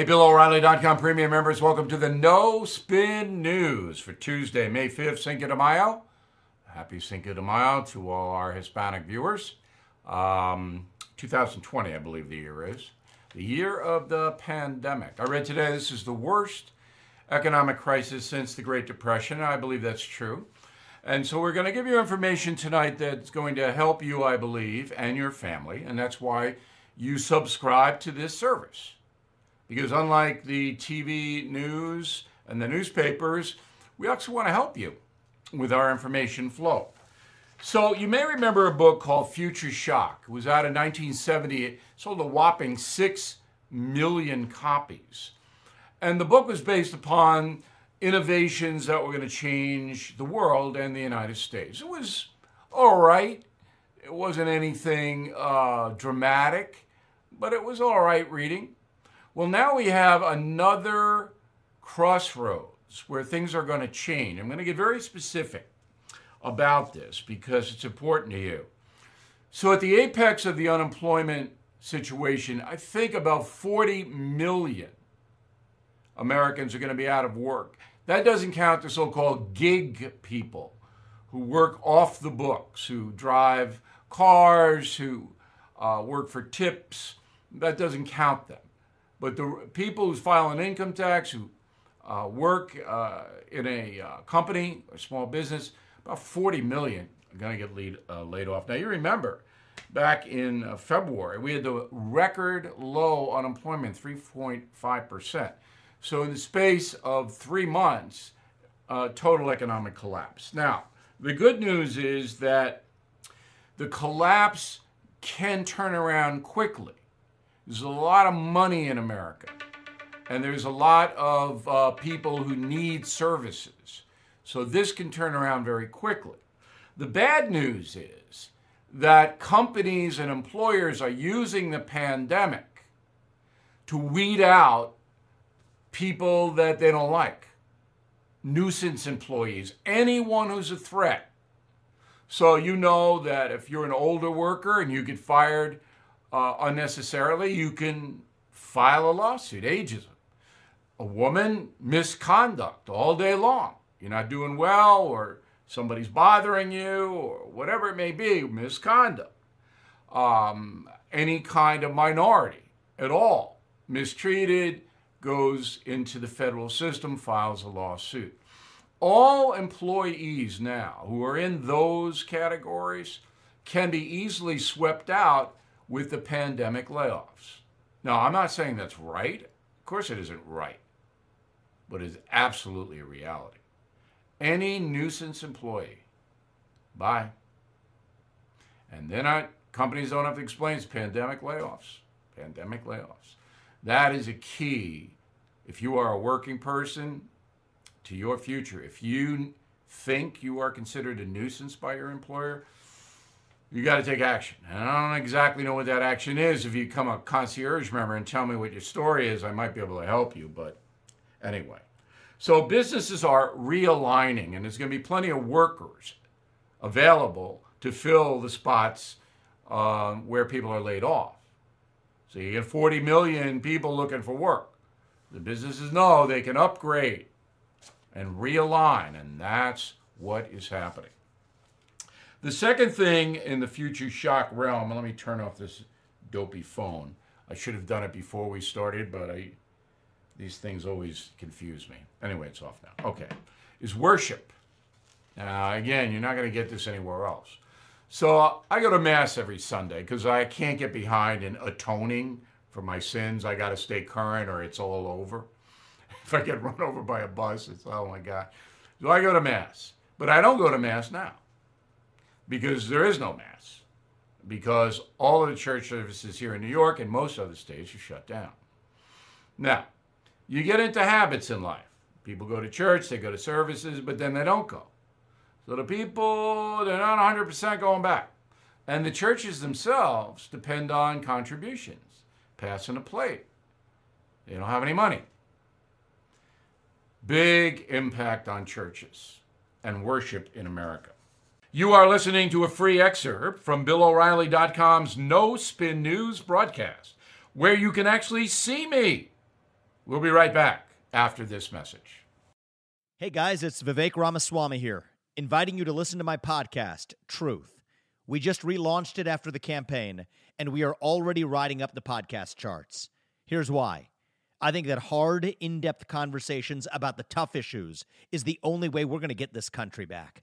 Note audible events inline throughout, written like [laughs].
Hey, BillO'Reilly.com premium members, welcome to the No Spin News for Tuesday, May 5th, Cinco de Mayo. Happy Cinco de Mayo to all our Hispanic viewers. Um, 2020, I believe the year is. The year of the pandemic. I read today this is the worst economic crisis since the Great Depression. I believe that's true. And so we're going to give you information tonight that's going to help you, I believe, and your family. And that's why you subscribe to this service. Because unlike the TV news and the newspapers, we also want to help you with our information flow. So you may remember a book called Future Shock. It was out in 1970. It sold a whopping 6 million copies. And the book was based upon innovations that were going to change the world and the United States. It was all right. It wasn't anything uh, dramatic, but it was all right reading. Well, now we have another crossroads where things are going to change. I'm going to get very specific about this because it's important to you. So, at the apex of the unemployment situation, I think about 40 million Americans are going to be out of work. That doesn't count the so called gig people who work off the books, who drive cars, who uh, work for tips. That doesn't count them. But the people who file an income tax, who uh, work uh, in a uh, company, or small business, about 40 million are going to get lead, uh, laid off. Now, you remember back in uh, February, we had the record low unemployment, 3.5%. So, in the space of three months, total economic collapse. Now, the good news is that the collapse can turn around quickly. There's a lot of money in America, and there's a lot of uh, people who need services. So this can turn around very quickly. The bad news is that companies and employers are using the pandemic to weed out people that they don't like, nuisance employees, anyone who's a threat. So you know that if you're an older worker and you get fired uh, unnecessarily, you can file a lawsuit, ageism. A woman, misconduct all day long. You're not doing well, or somebody's bothering you, or whatever it may be, misconduct. Um, any kind of minority at all, mistreated, goes into the federal system, files a lawsuit. All employees now who are in those categories can be easily swept out with the pandemic layoffs. Now, I'm not saying that's right. Of course, it isn't right, but it's absolutely a reality. Any nuisance employee, bye. And then I, companies don't have to explain it's pandemic layoffs. Pandemic layoffs. That is a key if you are a working person to your future. If you think you are considered a nuisance by your employer, you got to take action. And I don't exactly know what that action is. If you become a concierge member and tell me what your story is, I might be able to help you. But anyway, so businesses are realigning, and there's going to be plenty of workers available to fill the spots um, where people are laid off. So you get 40 million people looking for work. The businesses know they can upgrade and realign, and that's what is happening. The second thing in the future shock realm, let me turn off this dopey phone. I should have done it before we started, but I these things always confuse me. Anyway, it's off now. Okay. Is worship. Now, again, you're not going to get this anywhere else. So I go to Mass every Sunday because I can't get behind in atoning for my sins. I got to stay current or it's all over. [laughs] If I get run over by a bus, it's, oh my God. So I go to Mass. But I don't go to Mass now because there is no Mass, because all of the church services here in New York and most other states are shut down. Now, you get into habits in life. People go to church, they go to services, but then they don't go. So the people, they're not 100% going back. And the churches themselves depend on contributions, passing a plate. They don't have any money. Big impact on churches and worship in America. You are listening to a free excerpt from BillO'Reilly.com's No Spin News broadcast, where you can actually see me We'll be right back after this message. Hey guys, it's Vivek Ramaswamy here, inviting you to listen to my podcast, Truth. We just relaunched it after the campaign, and we are already riding up the podcast charts. Here's why. I think that hard, in depth conversations about the tough issues is the only way we're going to get this country back.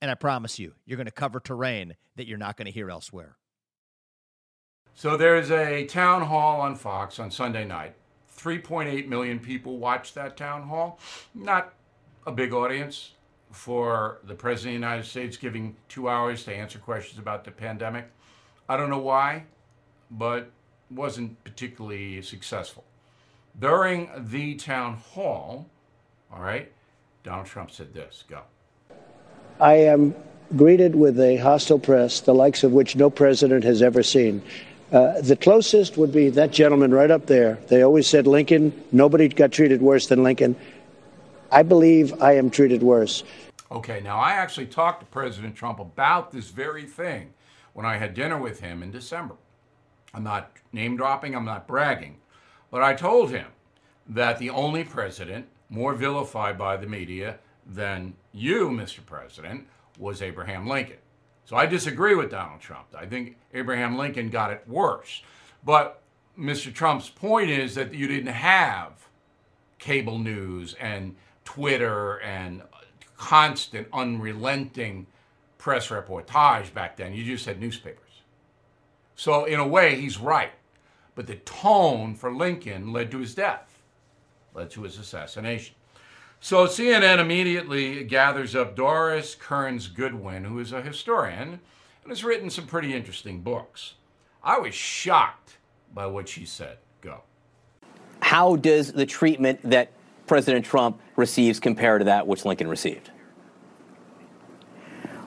And I promise you, you're going to cover terrain that you're not going to hear elsewhere. So there's a town hall on Fox on Sunday night. 3.8 million people watched that town hall. Not a big audience for the President of the United States giving two hours to answer questions about the pandemic. I don't know why, but wasn't particularly successful. During the town hall, all right, Donald Trump said this go. I am greeted with a hostile press, the likes of which no president has ever seen. Uh, the closest would be that gentleman right up there. They always said Lincoln. Nobody got treated worse than Lincoln. I believe I am treated worse. Okay, now I actually talked to President Trump about this very thing when I had dinner with him in December. I'm not name dropping, I'm not bragging, but I told him that the only president more vilified by the media than you, Mr. President, was Abraham Lincoln. So I disagree with Donald Trump. I think Abraham Lincoln got it worse. But Mr. Trump's point is that you didn't have cable news and Twitter and constant, unrelenting press reportage back then. You just had newspapers. So, in a way, he's right. But the tone for Lincoln led to his death, led to his assassination. So CNN immediately gathers up Doris Kearns Goodwin, who is a historian and has written some pretty interesting books. I was shocked by what she said. Go. How does the treatment that President Trump receives compare to that which Lincoln received?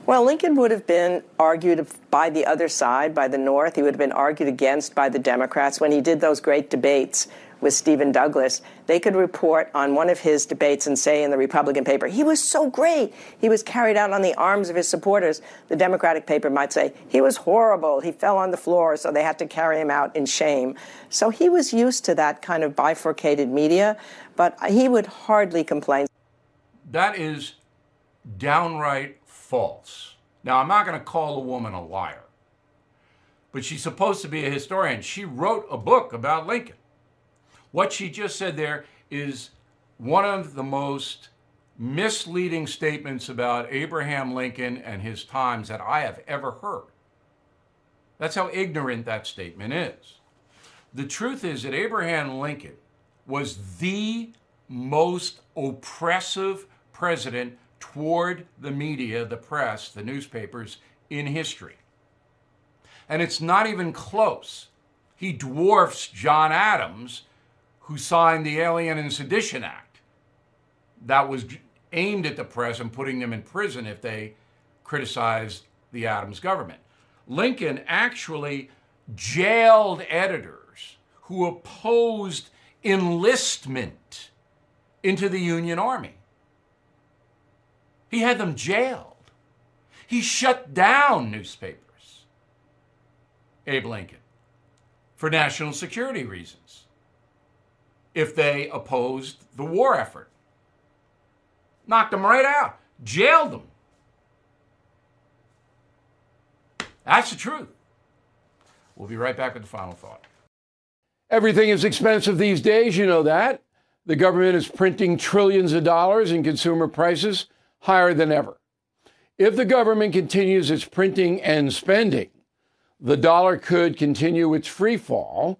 Well, Lincoln would have been argued by the other side, by the North. He would have been argued against by the Democrats when he did those great debates with Stephen Douglas, they could report on one of his debates and say in the Republican paper, he was so great. He was carried out on the arms of his supporters. The Democratic paper might say, he was horrible. He fell on the floor, so they had to carry him out in shame. So he was used to that kind of bifurcated media, but he would hardly complain. That is downright false. Now, I'm not going to call a woman a liar, but she's supposed to be a historian. She wrote a book about Lincoln. What she just said there is one of the most misleading statements about Abraham Lincoln and his times that I have ever heard. That's how ignorant that statement is. The truth is that Abraham Lincoln was the most oppressive president toward the media, the press, the newspapers in history. And it's not even close. He dwarfs John Adams who signed the Alien and Sedition Act that was aimed at the press and putting them in prison if they criticized the Adams government. Lincoln actually jailed editors who opposed enlistment into the Union Army. He had them jailed. He shut down newspapers, Abe Lincoln, for national security reasons if they opposed the war effort. Knocked them right out, jailed them. That's the truth. We'll be right back with the final thought. Everything is expensive these days, you know that. The government is printing trillions of dollars and consumer prices higher than ever. If the government continues its printing and spending, the dollar could continue its free fall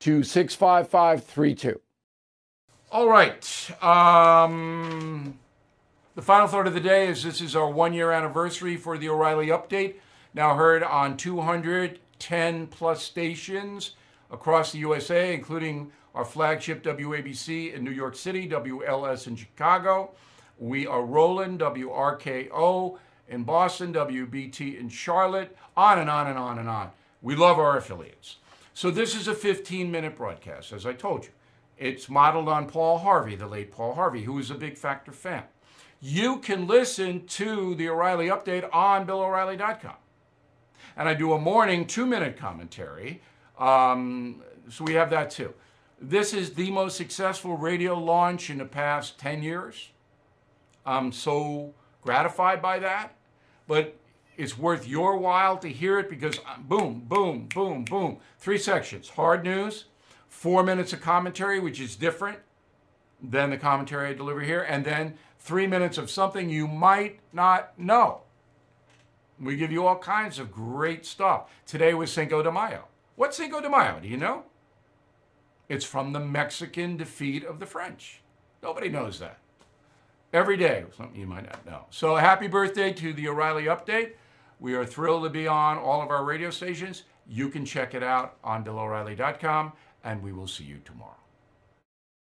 to 65532. All right. Um, the final thought of the day is this is our one year anniversary for the O'Reilly Update, now heard on 210 plus stations across the USA, including our flagship WABC in New York City, WLS in Chicago. We are rolling WRKO in Boston, WBT in Charlotte, on and on and on and on. We love our affiliates. So this is a 15 minute broadcast, as I told you. It's modeled on Paul Harvey, the late Paul Harvey, who is a big Factor fan. You can listen to the O'Reilly update on BillO'Reilly.com. And I do a morning two minute commentary. Um, so we have that too. This is the most successful radio launch in the past 10 years. I'm so gratified by that. But it's worth your while to hear it because uh, boom, boom, boom, boom. Three sections hard news, four minutes of commentary, which is different than the commentary I deliver here, and then three minutes of something you might not know. We give you all kinds of great stuff. Today was Cinco de Mayo. What's Cinco de Mayo? Do you know? It's from the Mexican defeat of the French. Nobody knows that. Every day, something you might not know. So, happy birthday to the O'Reilly Update. We are thrilled to be on all of our radio stations. You can check it out on BillO'Reilly.com, and we will see you tomorrow.